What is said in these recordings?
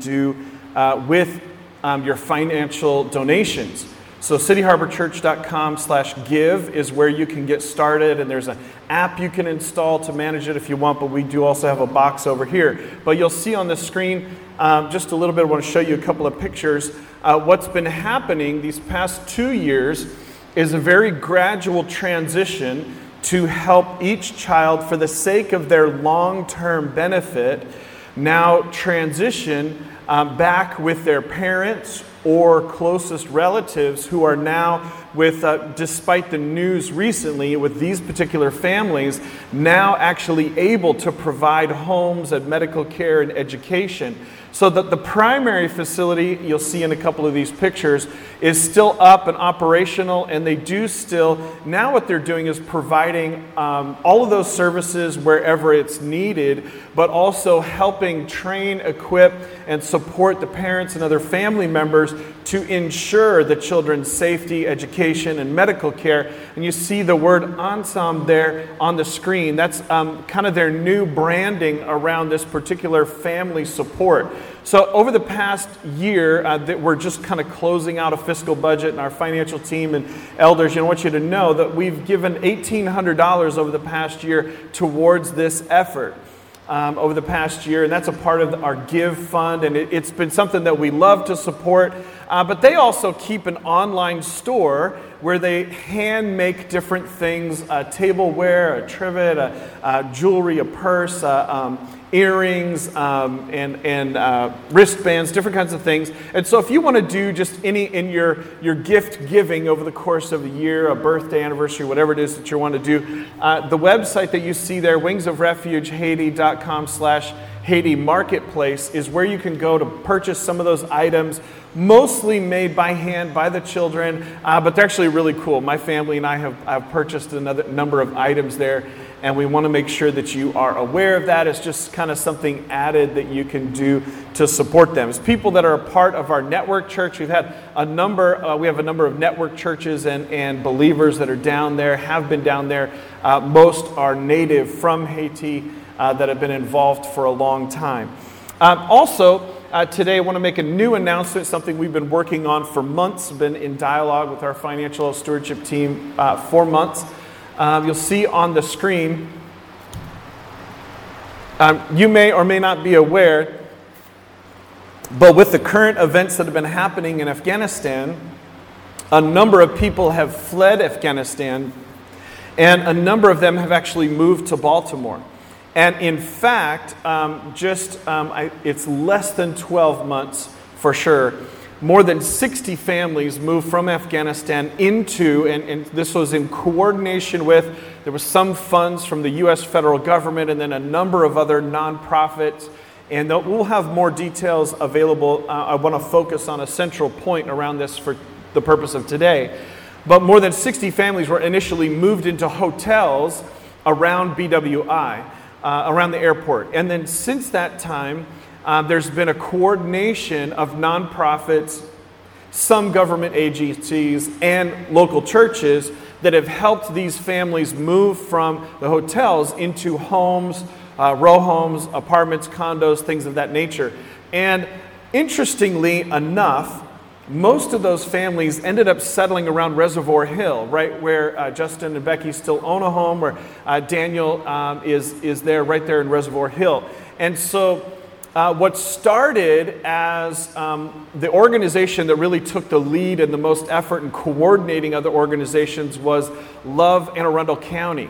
do uh, with um, your financial donations. So cityharborchurch.com slash give is where you can get started, and there's an app you can install to manage it if you want, but we do also have a box over here. But you'll see on the screen um, just a little bit, I want to show you a couple of pictures. Uh, what's been happening these past two years is a very gradual transition to help each child, for the sake of their long term benefit, now transition um, back with their parents or closest relatives who are now with uh, despite the news recently with these particular families now actually able to provide homes and medical care and education so that the primary facility, you'll see in a couple of these pictures, is still up and operational, and they do still, now what they're doing is providing um, all of those services wherever it's needed, but also helping train, equip, and support the parents and other family members to ensure the children's safety, education, and medical care. And you see the word Ensemble there on the screen. That's um, kind of their new branding around this particular family support. So, over the past year, uh, that we're just kind of closing out a fiscal budget, and our financial team and elders, you know, I want you to know that we've given $1,800 over the past year towards this effort um, over the past year, and that's a part of our Give Fund, and it, has been something that we love to support. Uh, but they also keep an online store where they hand make different things a tableware, a trivet, a, a jewelry, a purse, a, um, earrings, um, and, and uh, wristbands, different kinds of things. And so, if you want to do just any in your, your gift giving over the course of a year, a birthday, anniversary, whatever it is that you want to do, uh, the website that you see there, wingsofrefugehaiti.com slash Haiti Marketplace, is where you can go to purchase some of those items mostly made by hand by the children, uh, but they're actually really cool. My family and I have, have purchased another number of items there, and we want to make sure that you are aware of that. It's just kind of something added that you can do to support them. As people that are a part of our network church, we've had a number, uh, we have a number of network churches and, and believers that are down there, have been down there. Uh, most are native from Haiti uh, that have been involved for a long time. Um, also, uh, today, I want to make a new announcement, something we've been working on for months, been in dialogue with our financial stewardship team uh, for months. Um, you'll see on the screen, um, you may or may not be aware, but with the current events that have been happening in Afghanistan, a number of people have fled Afghanistan, and a number of them have actually moved to Baltimore. And in fact, um, just um, I, it's less than 12 months for sure. More than 60 families moved from Afghanistan into, and, and this was in coordination with, there was some funds from the US federal government and then a number of other nonprofits. And we'll have more details available. Uh, I want to focus on a central point around this for the purpose of today. But more than 60 families were initially moved into hotels around BWI uh, around the airport. And then since that time, uh, there's been a coordination of nonprofits, some government agencies, and local churches that have helped these families move from the hotels into homes, uh, row homes, apartments, condos, things of that nature. And interestingly enough, most of those families ended up settling around Reservoir Hill, right where uh, Justin and Becky still own a home, where uh, Daniel um, is, is there, right there in Reservoir Hill. And so, uh, what started as um, the organization that really took the lead and the most effort in coordinating other organizations was Love Anne Arundel County.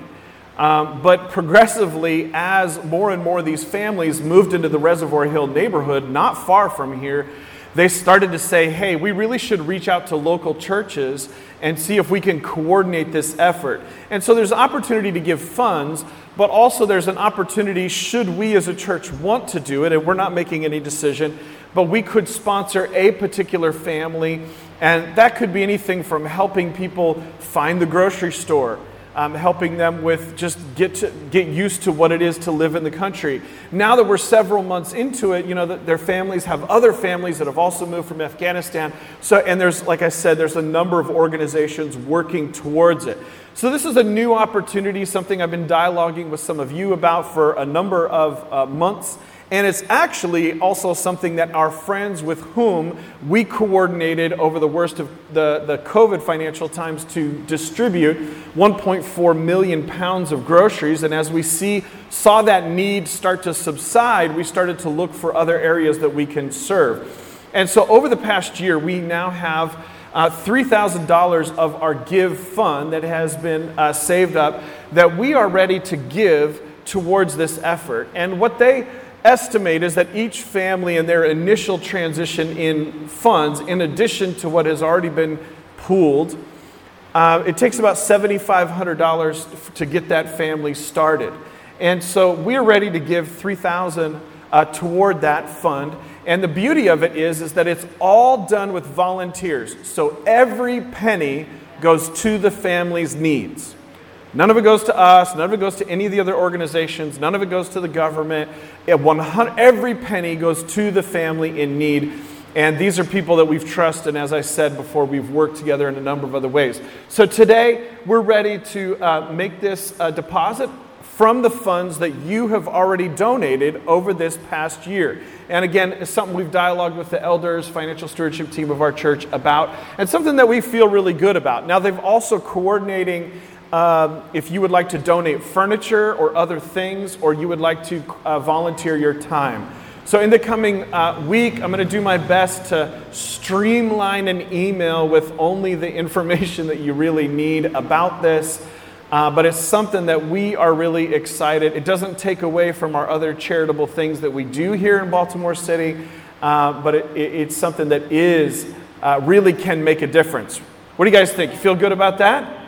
Um, but progressively, as more and more of these families moved into the Reservoir Hill neighborhood, not far from here, they started to say, hey, we really should reach out to local churches and see if we can coordinate this effort. And so there's opportunity to give funds, but also there's an opportunity, should we as a church want to do it, and we're not making any decision, but we could sponsor a particular family. And that could be anything from helping people find the grocery store um, helping them with just get to get used to what it is to live in the country. Now that we're several months into it, you know that their families have other families that have also moved from Afghanistan. So, and there's, like I said, there's a number of organizations working towards it. So this is a new opportunity, something I've been dialoguing with some of you about for a number of uh, months. And it's actually also something that our friends with whom we coordinated over the worst of the, the COVID financial times to distribute 1.4 million pounds of groceries. And as we see, saw that need start to subside, we started to look for other areas that we can serve. And so over the past year, we now have uh, $3,000 of our Give fund that has been uh, saved up that we are ready to give towards this effort. And what they estimate is that each family in their initial transition in funds, in addition to what has already been pooled, uh, it takes about $7,500 to get that family started. And so we're ready to give 3000 uh, toward that fund. And the beauty of it is, is that it's all done with volunteers. So every penny goes to the family's needs. None of it goes to us. None of it goes to any of the other organizations. None of it goes to the government. every penny goes to the family in need. And these are people that we've trusted, and as I said before, we've worked together in a number of other ways. So today, we're ready to uh, make this uh, deposit from the funds that you have already donated over this past year. And again, it's something we've dialogued with the elders, financial stewardship team of our church about, and something that we feel really good about. Now, they've also coordinating um, if you would like to donate furniture or other things, or you would like to uh, volunteer your time. So, in the coming uh, week, I'm going to do my best to streamline an email with only the information that you really need about this. Uh, but it's something that we are really excited. It doesn't take away from our other charitable things that we do here in Baltimore City, uh, but it, it, it's something that is uh, really can make a difference. What do you guys think? You feel good about that?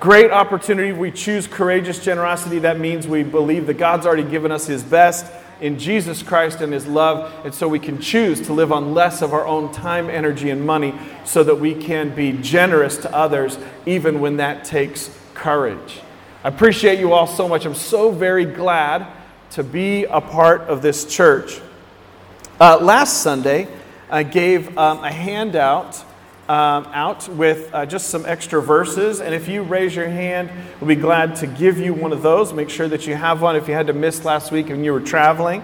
Great opportunity. We choose courageous generosity. That means we believe that God's already given us His best in Jesus Christ and His love. And so we can choose to live on less of our own time, energy, and money so that we can be generous to others, even when that takes courage. I appreciate you all so much. I'm so very glad to be a part of this church. Uh, last Sunday, I gave um, a handout um, out with uh, just some extra verses. And if you raise your hand, we'll be glad to give you one of those. Make sure that you have one if you had to miss last week and you were traveling.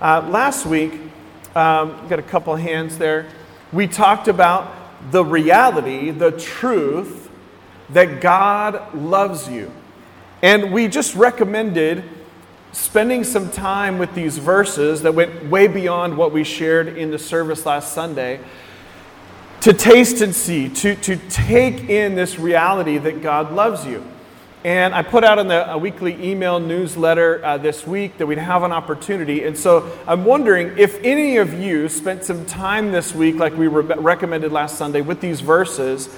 Uh, last week, um, got a couple hands there. We talked about the reality, the truth that God loves you. And we just recommended spending some time with these verses that went way beyond what we shared in the service last Sunday to taste and see, to, to take in this reality that God loves you. And I put out in the weekly email newsletter uh, this week that we'd have an opportunity. And so I'm wondering if any of you spent some time this week, like we re- recommended last Sunday, with these verses.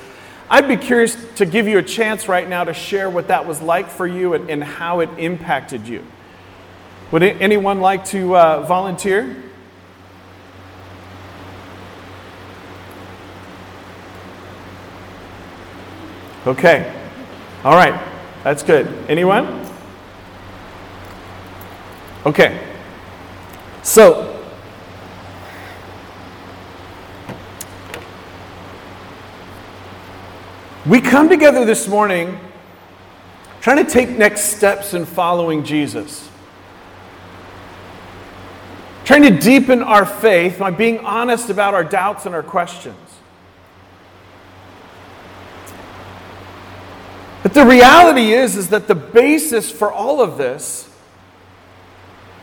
I'd be curious to give you a chance right now to share what that was like for you and, and how it impacted you. Would anyone like to uh, volunteer? Okay. All right. That's good. Anyone? Okay. So, we come together this morning trying to take next steps in following Jesus. Trying to deepen our faith by being honest about our doubts and our questions. But the reality is, is that the basis for all of this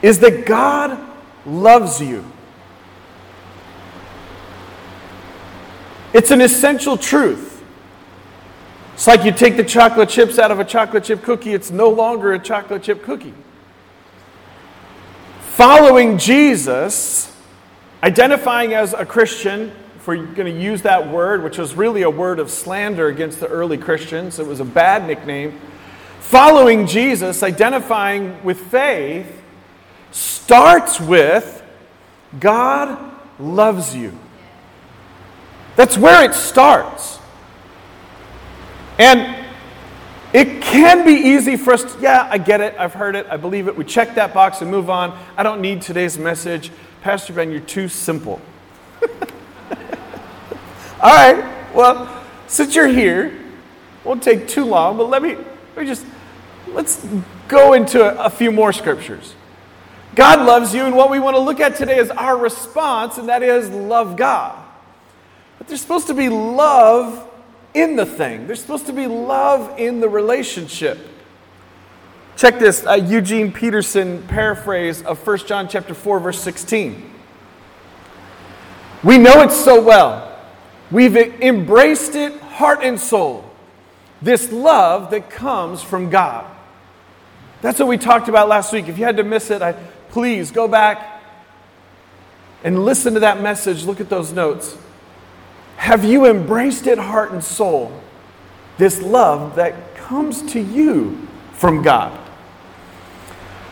is that God loves you. It's an essential truth. It's like you take the chocolate chips out of a chocolate chip cookie, it's no longer a chocolate chip cookie. Following Jesus, identifying as a Christian, if we're going to use that word, which was really a word of slander against the early Christians, it was a bad nickname. Following Jesus, identifying with faith, starts with God loves you. That's where it starts. And it can be easy for us to, yeah, I get it, I've heard it, I believe it. We check that box and move on. I don't need today's message. Pastor Ben, you're too simple. All right, well, since you're here, won't take too long, but let me, let me just, let's go into a, a few more scriptures. God loves you, and what we want to look at today is our response, and that is love God. But there's supposed to be love in the thing, there's supposed to be love in the relationship. Check this uh, Eugene Peterson paraphrase of 1 John chapter 4 verse 16. We know it so well. We've embraced it heart and soul. This love that comes from God. That's what we talked about last week. If you had to miss it, I, please go back and listen to that message. Look at those notes. Have you embraced it heart and soul? This love that comes to you from God.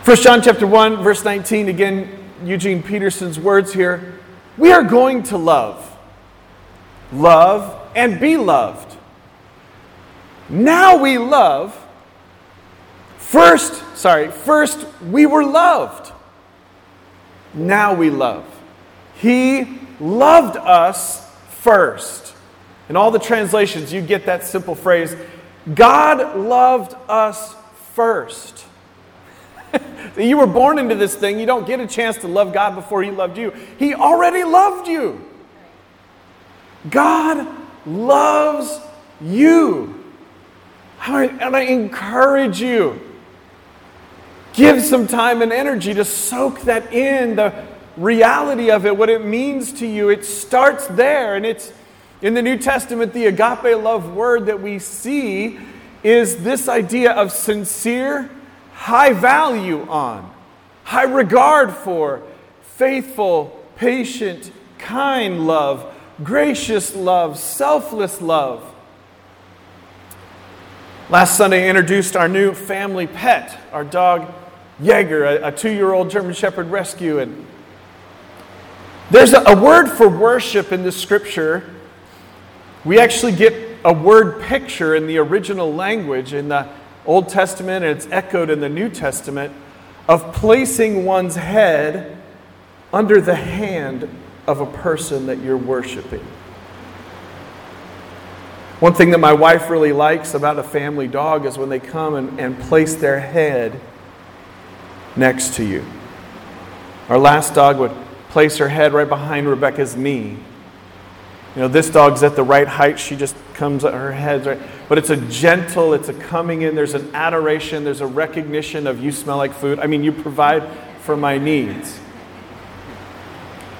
1 John chapter 1 verse 19 again Eugene Peterson's words here. We are going to love. Love and be loved. Now we love. First, sorry, first we were loved. Now we love. He loved us first. In all the translations, you get that simple phrase God loved us first. you were born into this thing. You don't get a chance to love God before He loved you. He already loved you. God loves you. And I encourage you. Give some time and energy to soak that in, the reality of it, what it means to you. It starts there. And it's in the New Testament, the agape love word that we see is this idea of sincere high value on, high regard for, faithful, patient, kind love, gracious love, selfless love. Last Sunday, I introduced our new family pet, our dog Jaeger, a, a two year old German Shepherd rescue. And there's a, a word for worship in the scripture. We actually get a word picture in the original language in the Old Testament and it's echoed in the New Testament of placing one's head under the hand of a person that you're worshiping. One thing that my wife really likes about a family dog is when they come and, and place their head next to you. Our last dog would place her head right behind Rebecca's knee you know, this dog's at the right height. She just comes, at her head, right. But it's a gentle, it's a coming in. There's an adoration, there's a recognition of you smell like food. I mean, you provide for my needs.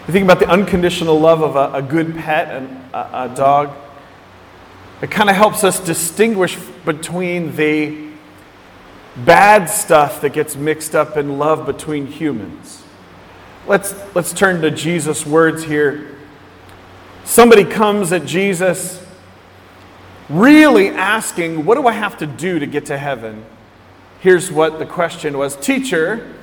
You think about the unconditional love of a, a good pet and a, a dog. It kind of helps us distinguish between the bad stuff that gets mixed up in love between humans. Let's, let's turn to Jesus' words here Somebody comes at Jesus really asking, What do I have to do to get to heaven? Here's what the question was Teacher,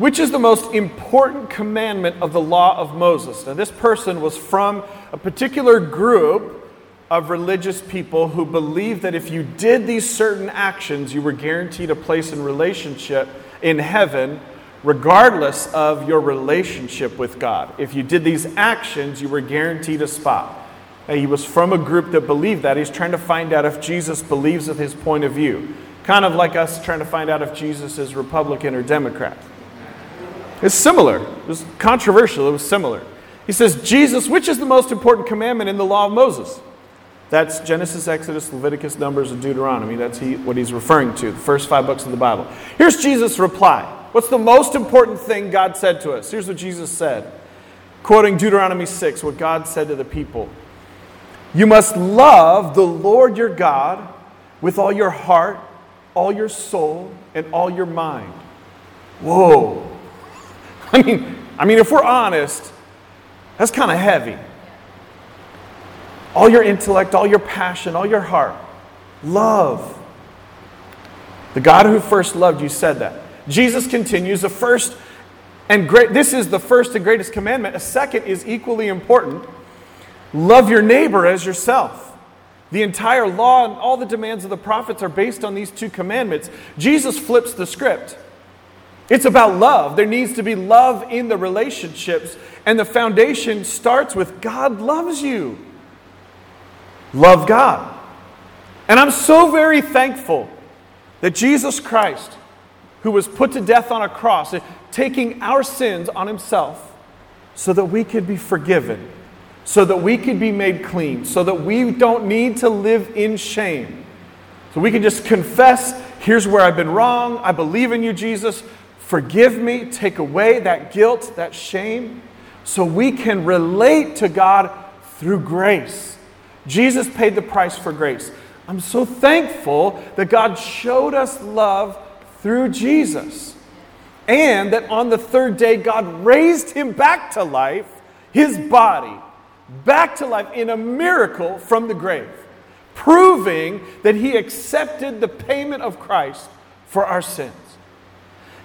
which is the most important commandment of the law of Moses? Now, this person was from a particular group of religious people who believed that if you did these certain actions, you were guaranteed a place in relationship in heaven regardless of your relationship with God. If you did these actions, you were guaranteed a spot. he was from a group that believed that. He's trying to find out if Jesus believes with his point of view. Kind of like us trying to find out if Jesus is Republican or Democrat. It's similar. It was controversial. It was similar. He says, Jesus, which is the most important commandment in the law of Moses? That's Genesis, Exodus, Leviticus, Numbers, and Deuteronomy. That's he, what he's referring to, the first five books of the Bible. Here's Jesus' reply. What's the most important thing God said to us? Here's what Jesus said, quoting Deuteronomy 6, what God said to the people You must love the Lord your God with all your heart, all your soul, and all your mind. Whoa. I mean, I mean, if we're honest, that's kind of heavy. All your intellect, all your passion, all your heart. Love. The God who first loved you said that. Jesus continues, the first and great, this is the first and greatest commandment. A second is equally important love your neighbor as yourself. The entire law and all the demands of the prophets are based on these two commandments. Jesus flips the script. It's about love. There needs to be love in the relationships, and the foundation starts with God loves you. Love God. And I'm so very thankful that Jesus Christ who was put to death on a cross, taking our sins on himself so that we could be forgiven, so that we could be made clean, so that we don't need to live in shame. So we can just confess here's where I've been wrong. I believe in you, Jesus. Forgive me. Take away that guilt, that shame, so we can relate to God through grace. Jesus paid the price for grace. I'm so thankful that God showed us love through Jesus. And that on the third day, God raised him back to life, his body, back to life in a miracle from the grave, proving that he accepted the payment of Christ for our sins.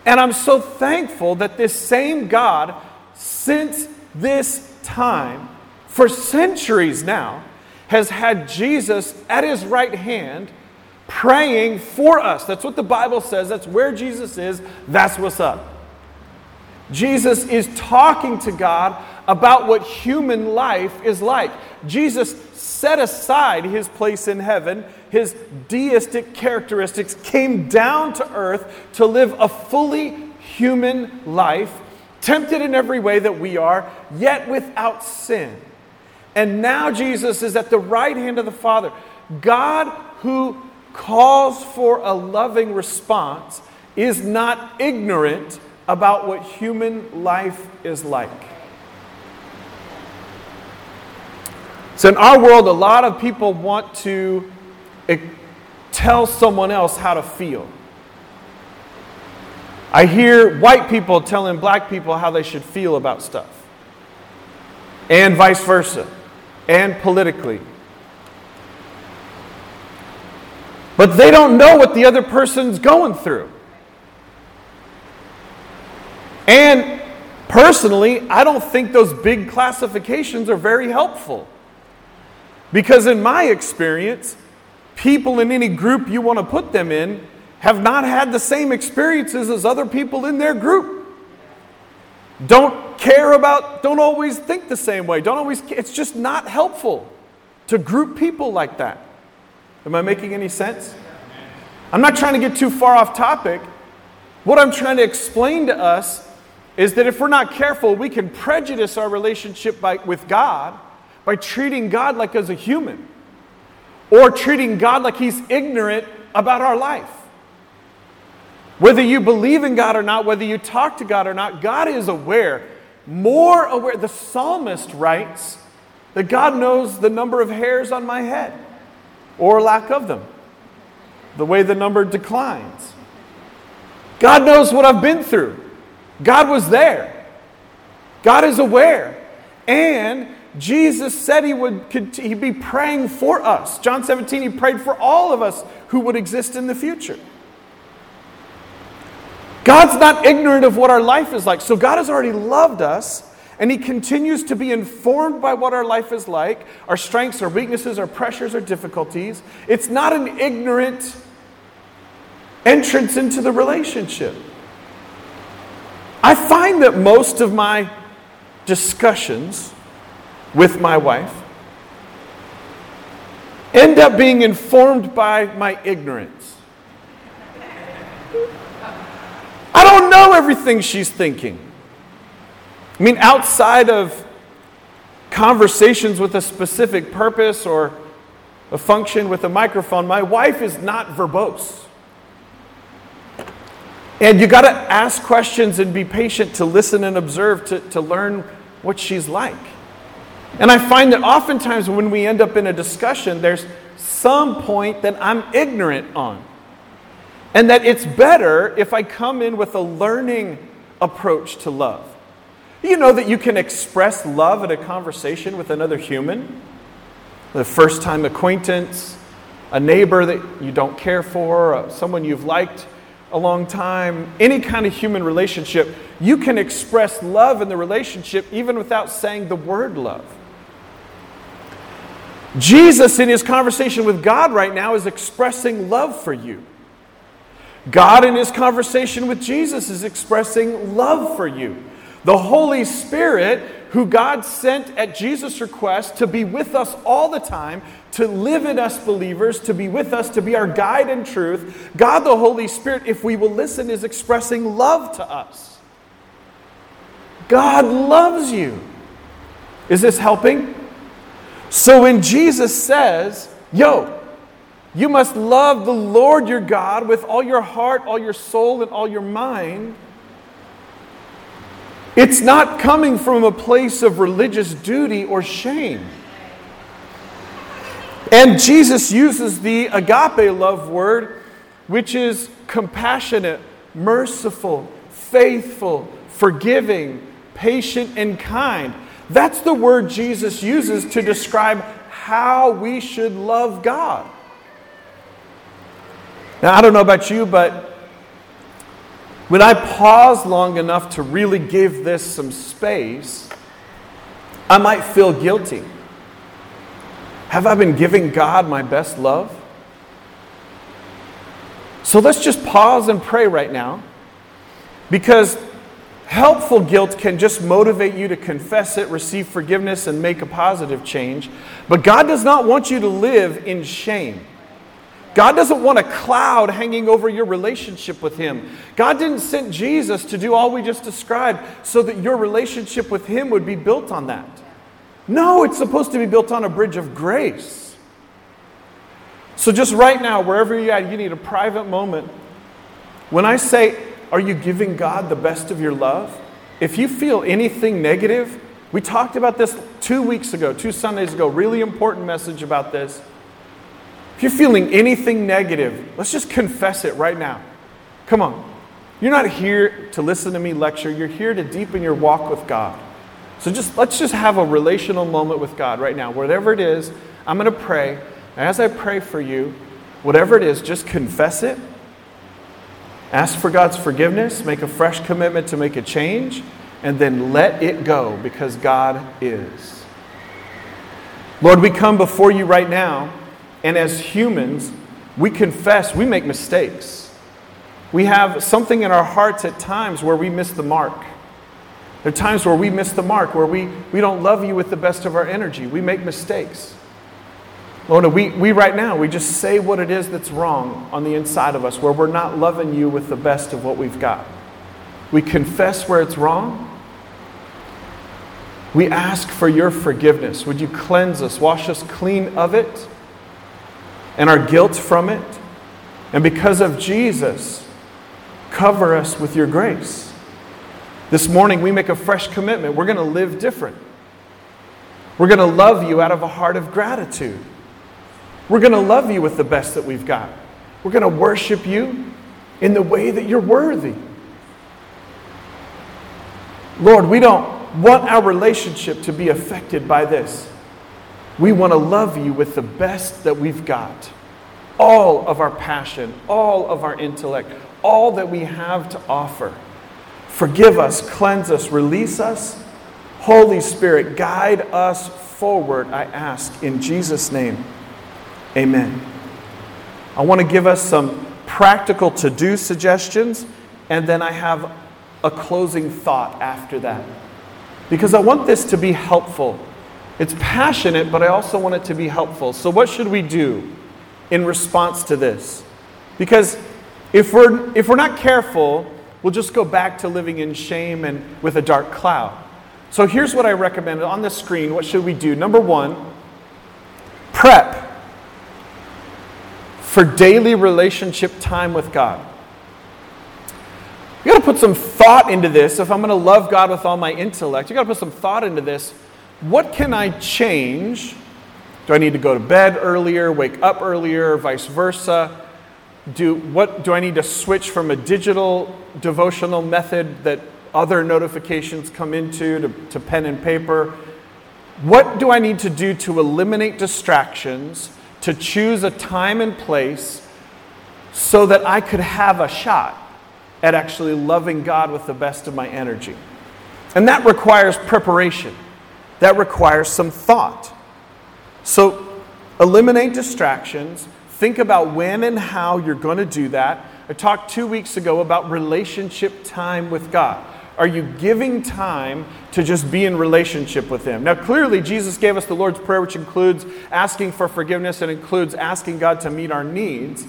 And I'm so thankful that this same God, since this time, for centuries now, has had Jesus at his right hand praying for us. That's what the Bible says. That's where Jesus is. That's what's up. Jesus is talking to God about what human life is like. Jesus set aside his place in heaven, his deistic characteristics, came down to earth to live a fully human life, tempted in every way that we are, yet without sin. And now Jesus is at the right hand of the Father. God, who calls for a loving response is not ignorant about what human life is like. So, in our world, a lot of people want to eh, tells someone else how to feel. I hear white people telling black people how they should feel about stuff, and vice versa, and politically. but they don't know what the other person's going through. And personally, I don't think those big classifications are very helpful. Because in my experience, people in any group you want to put them in have not had the same experiences as other people in their group. Don't care about, don't always think the same way. Don't always, it's just not helpful to group people like that. Am I making any sense? I'm not trying to get too far off topic. What I'm trying to explain to us is that if we're not careful, we can prejudice our relationship by, with God by treating God like as a human or treating God like he's ignorant about our life. Whether you believe in God or not, whether you talk to God or not, God is aware, more aware. The psalmist writes that God knows the number of hairs on my head or lack of them, the way the number declines. God knows what I've been through. God was there. God is aware. And Jesus said he would he'd be praying for us. John 17, he prayed for all of us who would exist in the future. God's not ignorant of what our life is like. So God has already loved us and he continues to be informed by what our life is like, our strengths, our weaknesses, our pressures, our difficulties. It's not an ignorant entrance into the relationship. I find that most of my discussions with my wife end up being informed by my ignorance. I don't know everything she's thinking. I mean, outside of conversations with a specific purpose or a function with a microphone, my wife is not verbose. And you got to ask questions and be patient to listen and observe to, to learn what she's like. And I find that oftentimes when we end up in a discussion, there's some point that I'm ignorant on. And that it's better if I come in with a learning approach to love. You know that you can express love in a conversation with another human, the first time acquaintance, a neighbor that you don't care for, someone you've liked a long time, any kind of human relationship. You can express love in the relationship even without saying the word love. Jesus, in his conversation with God right now, is expressing love for you. God, in his conversation with Jesus, is expressing love for you. The Holy Spirit who God sent at Jesus' request to be with us all the time, to live in us believers, to be with us, to be our guide in truth, God the Holy Spirit, if we will listen, is expressing love to us. God loves you. Is this helping? So when Jesus says, Yo, you must love the Lord your God with all your heart, all your soul, and all your mind, it's not coming from a place of religious duty or shame. And Jesus uses the agape love word, which is compassionate, merciful, faithful, forgiving, patient, and kind. That's the word Jesus uses to describe how we should love God. Now, I don't know about you, but when I pause long enough to really give this some space, I might feel guilty. Have I been giving God my best love? So let's just pause and pray right now because helpful guilt can just motivate you to confess it, receive forgiveness, and make a positive change. But God does not want you to live in shame. God doesn't want a cloud hanging over your relationship with Him. God didn't send Jesus to do all we just described so that your relationship with Him would be built on that. No, it's supposed to be built on a bridge of grace. So, just right now, wherever you're at, you need a private moment. When I say, Are you giving God the best of your love? If you feel anything negative, we talked about this two weeks ago, two Sundays ago, really important message about this. If you're feeling anything negative, let's just confess it right now. Come on. You're not here to listen to me lecture, you're here to deepen your walk with God. So just let's just have a relational moment with God right now. Whatever it is, I'm going to pray. As I pray for you, whatever it is, just confess it. Ask for God's forgiveness, make a fresh commitment to make a change, and then let it go because God is. Lord, we come before you right now and as humans, we confess we make mistakes. We have something in our hearts at times where we miss the mark. There are times where we miss the mark, where we, we don't love you with the best of our energy. We make mistakes. Oh, Lord, we, we right now, we just say what it is that's wrong on the inside of us, where we're not loving you with the best of what we've got. We confess where it's wrong. We ask for your forgiveness. Would you cleanse us, wash us clean of it? and our guilt from it. And because of Jesus, cover us with your grace. This morning, we make a fresh commitment. We're going to live different. We're going to love you out of a heart of gratitude. We're going to love you with the best that we've got. We're going to worship you in the way that you're worthy. Lord, we don't want our relationship to be affected by this. We want to love you with the best that we've got. All of our passion, all of our intellect, all that we have to offer. Forgive us, cleanse us, release us. Holy Spirit, guide us forward, I ask, in Jesus' name. Amen. I want to give us some practical to do suggestions, and then I have a closing thought after that. Because I want this to be helpful it's passionate, but I also want it to be helpful. So, what should we do in response to this? Because if we're, if we're not careful, we'll just go back to living in shame and with a dark cloud. So, here's what I recommend on the screen. What should we do? Number one, prep for daily relationship time with God. You got to put some thought into this. If I'm going to love God with all my intellect, you got to put some thought into this what can I change? Do I need to go to bed earlier, wake up earlier, vice versa? Do, what, do I need to switch from a digital devotional method that other notifications come into to, to pen and paper? What do I need to do to eliminate distractions, to choose a time and place so that I could have a shot at actually loving God with the best of my energy? And that requires preparation that requires some thought. So, eliminate distractions. Think about when and how you're going to do that. I talked two weeks ago about relationship time with God. Are you giving time to just be in relationship with Him? Now, clearly, Jesus gave us the Lord's Prayer, which includes asking for forgiveness and includes asking God to meet our needs.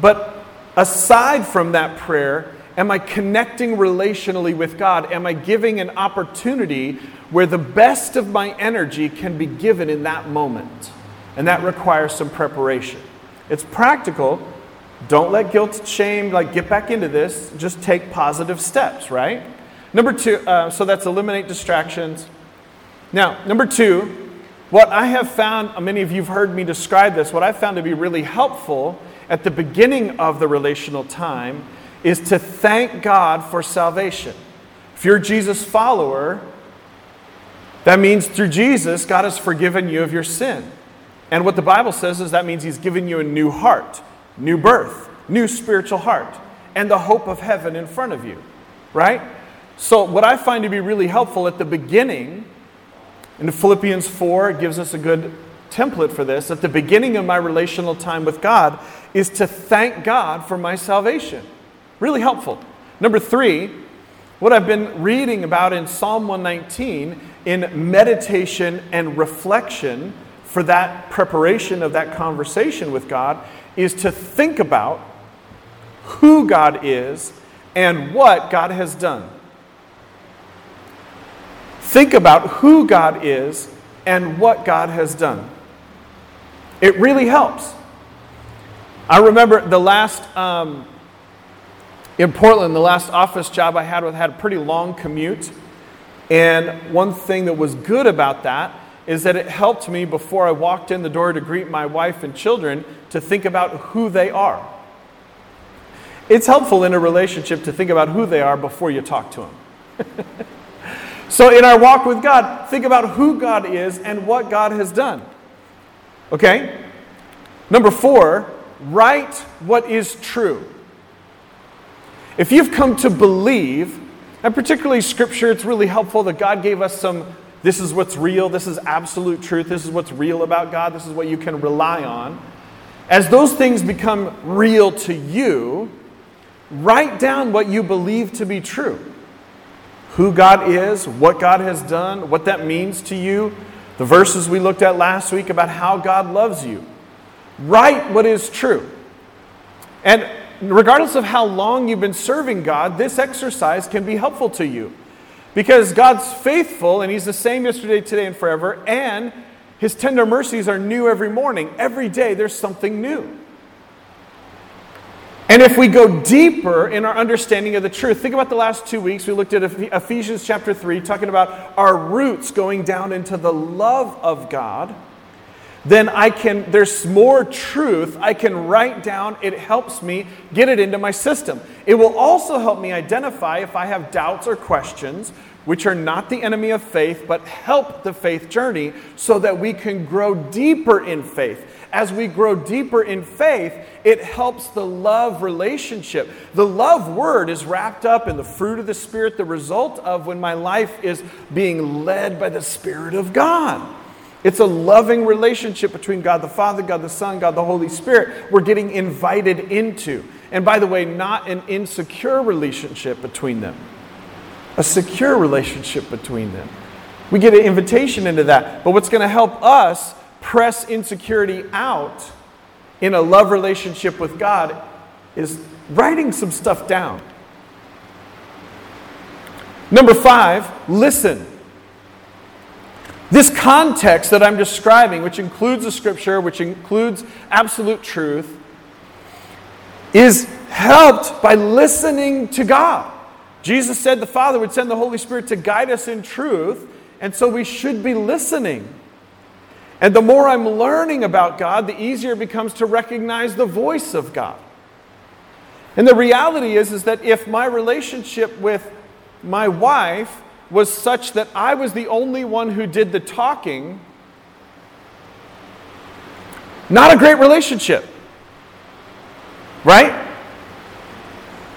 But aside from that prayer, am I connecting relationally with God? Am I giving an opportunity where the best of my energy can be given in that moment? And that requires some preparation. It's practical. Don't let guilt, shame, like get back into this. Just take positive steps, right? Number two, uh, so that's eliminate distractions. Now, number two, what I have found, uh, many of you have heard me describe this, what I found to be really helpful at the beginning of the relational time is to thank God for salvation. If you're a Jesus follower, that means through Jesus, God has forgiven you of your sin. And what the Bible says is that means He's given you a new heart, new birth, new spiritual heart, and the hope of heaven in front of you, right? So, what I find to be really helpful at the beginning, in Philippians 4, it gives us a good template for this. At the beginning of my relational time with God, is to thank God for my salvation. Really helpful. Number three, what I've been reading about in Psalm 119 in meditation and reflection for that preparation of that conversation with God is to think about who God is and what God has done. Think about who God is and what God has done. It really helps. I remember the last, um, in Portland, the last office job I had with had a pretty long commute. And one thing that was good about that is that it helped me before I walked in the door to greet my wife and children to think about who they are. It's helpful in a relationship to think about who they are before you talk to them. So, in our walk with God, think about who God is and what God has done. Okay? Number four, write what is true. If you've come to believe, and particularly scripture, it's really helpful that God gave us some this is what's real, this is absolute truth, this is what's real about God, this is what you can rely on. As those things become real to you, write down what you believe to be true who God is, what God has done, what that means to you, the verses we looked at last week about how God loves you. Write what is true. And regardless of how long you've been serving God, this exercise can be helpful to you. Because God's faithful and He's the same yesterday, today, and forever, and His tender mercies are new every morning. Every day there's something new. And if we go deeper in our understanding of the truth, think about the last two weeks. We looked at Ephesians chapter 3, talking about our roots going down into the love of God. Then I can, there's more truth I can write down. It helps me get it into my system. It will also help me identify if I have doubts or questions, which are not the enemy of faith, but help the faith journey so that we can grow deeper in faith as we grow deeper in faith, it helps the love relationship. The love word is wrapped up in the fruit of the Spirit, the result of when my life is being led by the Spirit of God. It's a loving relationship between God the Father, God the Son, God the Holy Spirit. We're getting invited into. And by the way, not an insecure relationship between them, a secure relationship between them. We get an invitation into that. But what's going to help us press insecurity out in a love relationship with God is writing some stuff down. Number five, listen. This context that I'm describing, which includes the scripture, which includes absolute truth, is helped by listening to God. Jesus said the Father would send the Holy Spirit to guide us in truth, and so we should be listening. And the more I'm learning about God, the easier it becomes to recognize the voice of God. And the reality is, is that if my relationship with my wife was such that I was the only one who did the talking, not a great relationship. Right?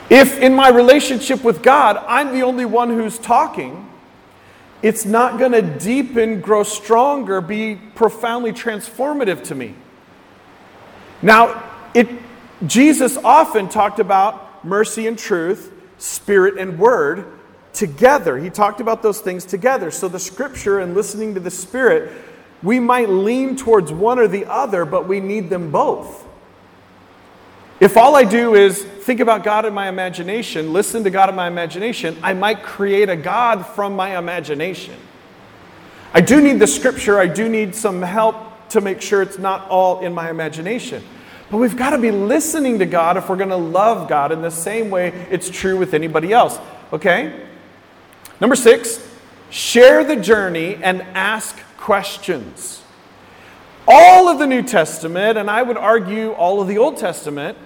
If in my relationship with God, I'm the only one who's talking, it's not going to deepen, grow stronger, be profoundly transformative to me. Now, it, Jesus often talked about mercy and truth, spirit and word, together. He talked about those things together. So the scripture and listening to the Spirit, we might lean towards one or the other, but we need them both. If all I do is think about God in my imagination, listen to God in my imagination, I might create a God from my imagination. I do need the scripture, I do need some help to make sure it's not all in my imagination. But we've got to be listening to God if we're going to love God in the same way it's true with anybody else. Okay? Number six, share the journey and ask questions. All of the New Testament, and I would argue all of the Old Testament,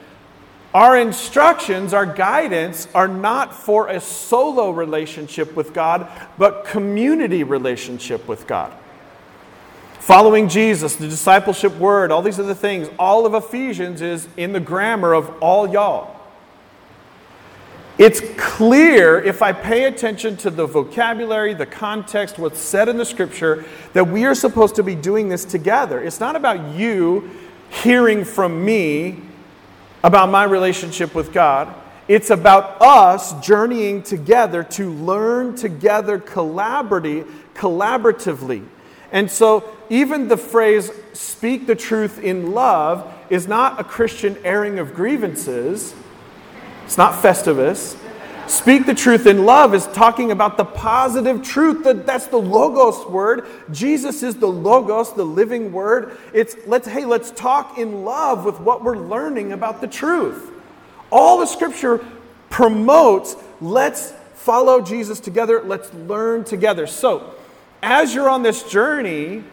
our instructions, our guidance are not for a solo relationship with God, but community relationship with God. Following Jesus, the discipleship word, all these other things, all of Ephesians is in the grammar of all y'all. It's clear if I pay attention to the vocabulary, the context, what's said in the scripture, that we are supposed to be doing this together. It's not about you hearing from me about my relationship with God. It's about us journeying together to learn together collaboratively. And so, even the phrase, speak the truth in love, is not a Christian airing of grievances. It's not Festivus. Speak the truth in love is talking about the positive truth. That, that's the logos word. Jesus is the logos, the living word. It's let's hey, let's talk in love with what we're learning about the truth. All the scripture promotes let's follow Jesus together, let's learn together. So, as you're on this journey,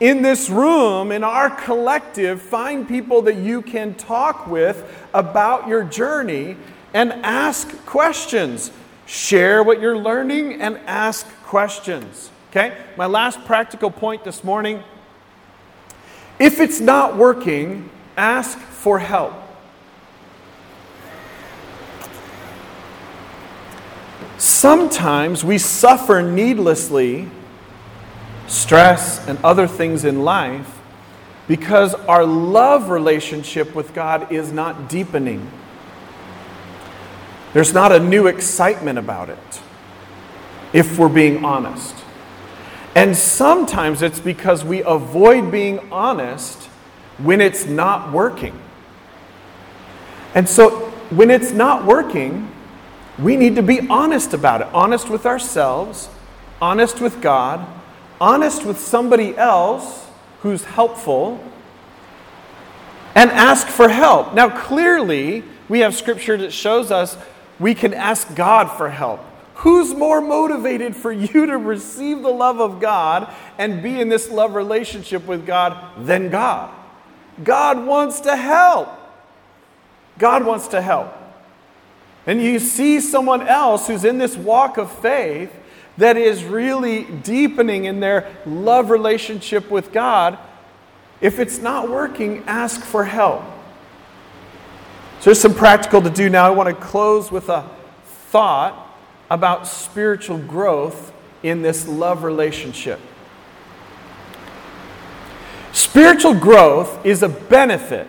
in this room, in our collective, find people that you can talk with about your journey and ask questions. Share what you're learning and ask questions. Okay? My last practical point this morning if it's not working, ask for help. Sometimes we suffer needlessly stress, and other things in life because our love relationship with God is not deepening. There's not a new excitement about it, if we're being honest. And sometimes it's because we avoid being honest when it's not working. And so, when it's not working, we need to be honest about it honest with ourselves, honest with God, honest with somebody else who's helpful, and ask for help. Now, clearly, we have scripture that shows us we can ask God for help. Who's more motivated for you to receive the love of God and be in this love relationship with God than God? God wants to help. God wants to help. And you see someone else who's in this walk of faith that is really deepening in their love relationship with God, if it's not working, ask for help. So there's some practical to do now. I want to close with a thought about spiritual growth in this love relationship. Spiritual growth is a benefit.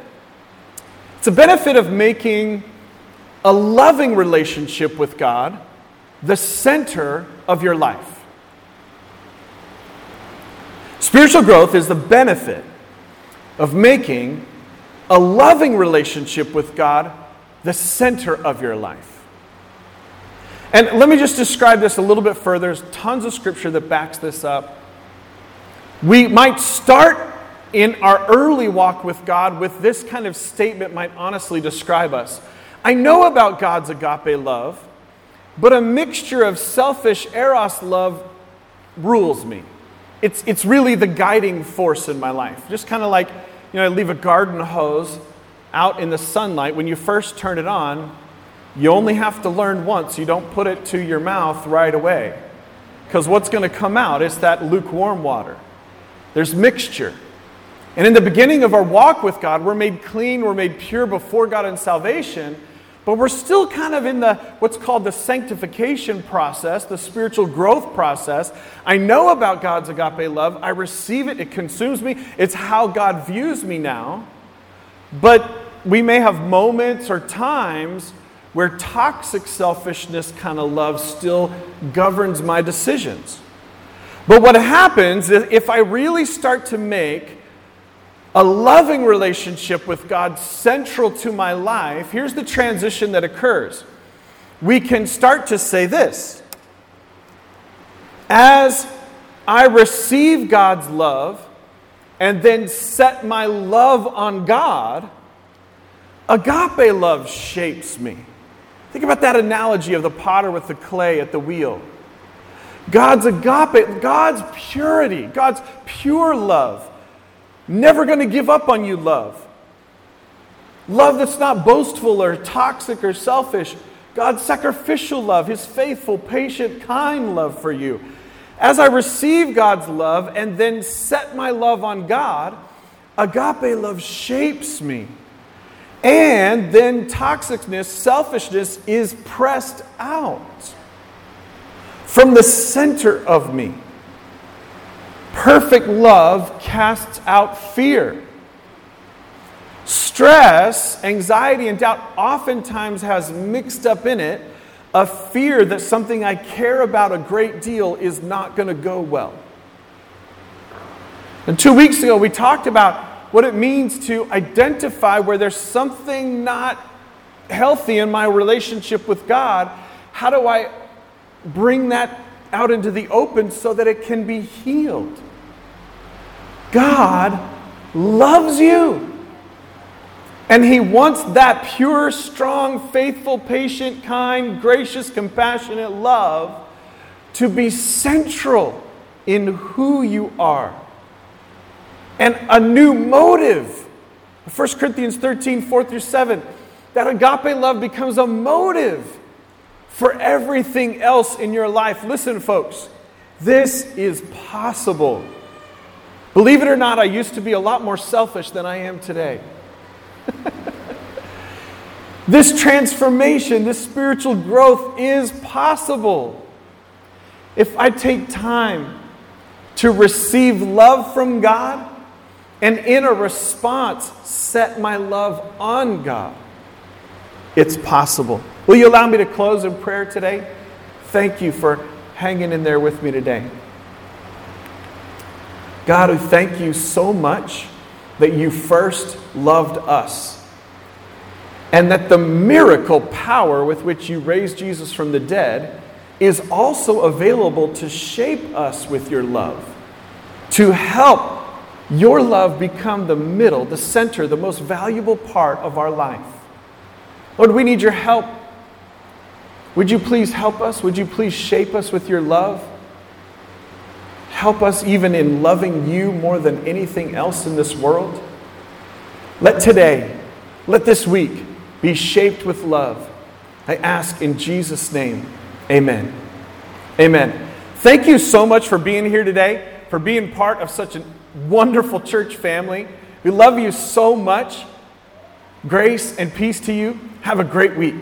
It's a benefit of making a loving relationship with God the center of your life. Spiritual growth is the benefit of making a loving relationship with God the center of your life. And let me just describe this a little bit further. There's tons of scripture that backs this up. We might start in our early walk with God with this kind of statement, might honestly describe us. I know about God's agape love but a mixture of selfish eros love rules me. It's, it's really the guiding force in my life. Just kind of like, you know, I leave a garden hose out in the sunlight. When you first turn it on, you only have to learn once. You don't put it to your mouth right away. Because what's going to come out is that lukewarm water. There's mixture. And in the beginning of our walk with God, we're made clean, we're made pure before God in salvation. But we're still kind of in the what's called the sanctification process, the spiritual growth process. I know about God's agape love. I receive it. It consumes me. It's how God views me now. But we may have moments or times where toxic selfishness kind of love still governs my decisions. But what happens is if I really start to make a loving relationship with God central to my life, here's the transition that occurs. We can start to say this As I receive God's love and then set my love on God, agape love shapes me. Think about that analogy of the potter with the clay at the wheel. God's agape, God's purity, God's pure love. Never going to give up on you, love. Love that's not boastful or toxic or selfish. God's sacrificial love, His faithful, patient, kind love for you. As I receive God's love and then set my love on God, agape love shapes me. And then toxicness, selfishness is pressed out from the center of me. Perfect love casts out fear. Stress, anxiety, and doubt oftentimes has mixed up in it a fear that something I care about a great deal is not going to go well. And two weeks ago, we talked about what it means to identify where there's something not healthy in my relationship with God. How do I bring that out into the open so that it can be healed? God loves you. And He wants that pure, strong, faithful, patient, kind, gracious, compassionate love to be central in who you are and a new motive. 1 Corinthians 13, 4 through 7, that agape love becomes a motive for everything else in your life. Listen, folks, this is possible. Believe it or not, I used to be a lot more selfish than I am today. this transformation, this spiritual growth is possible. If I take time to receive love from God, and in a response, set my love on God. It's possible. Will you allow me to close in prayer today? Thank you for hanging in there with me today. God, we thank you so much that you first loved us and that the miracle power with which you raised Jesus from the dead is also available to shape us with your love, to help your love become the middle, the center, the most valuable part of our life. Lord, we need your help. Would you please help us? Would you please shape us with your love? Help us even in loving you more than anything else in this world. Let today, let this week be shaped with love. I ask in Jesus' name, amen. Amen. Thank you so much for being here today, for being part of such a wonderful church family. We love you so much. Grace and peace to you. Have a great week.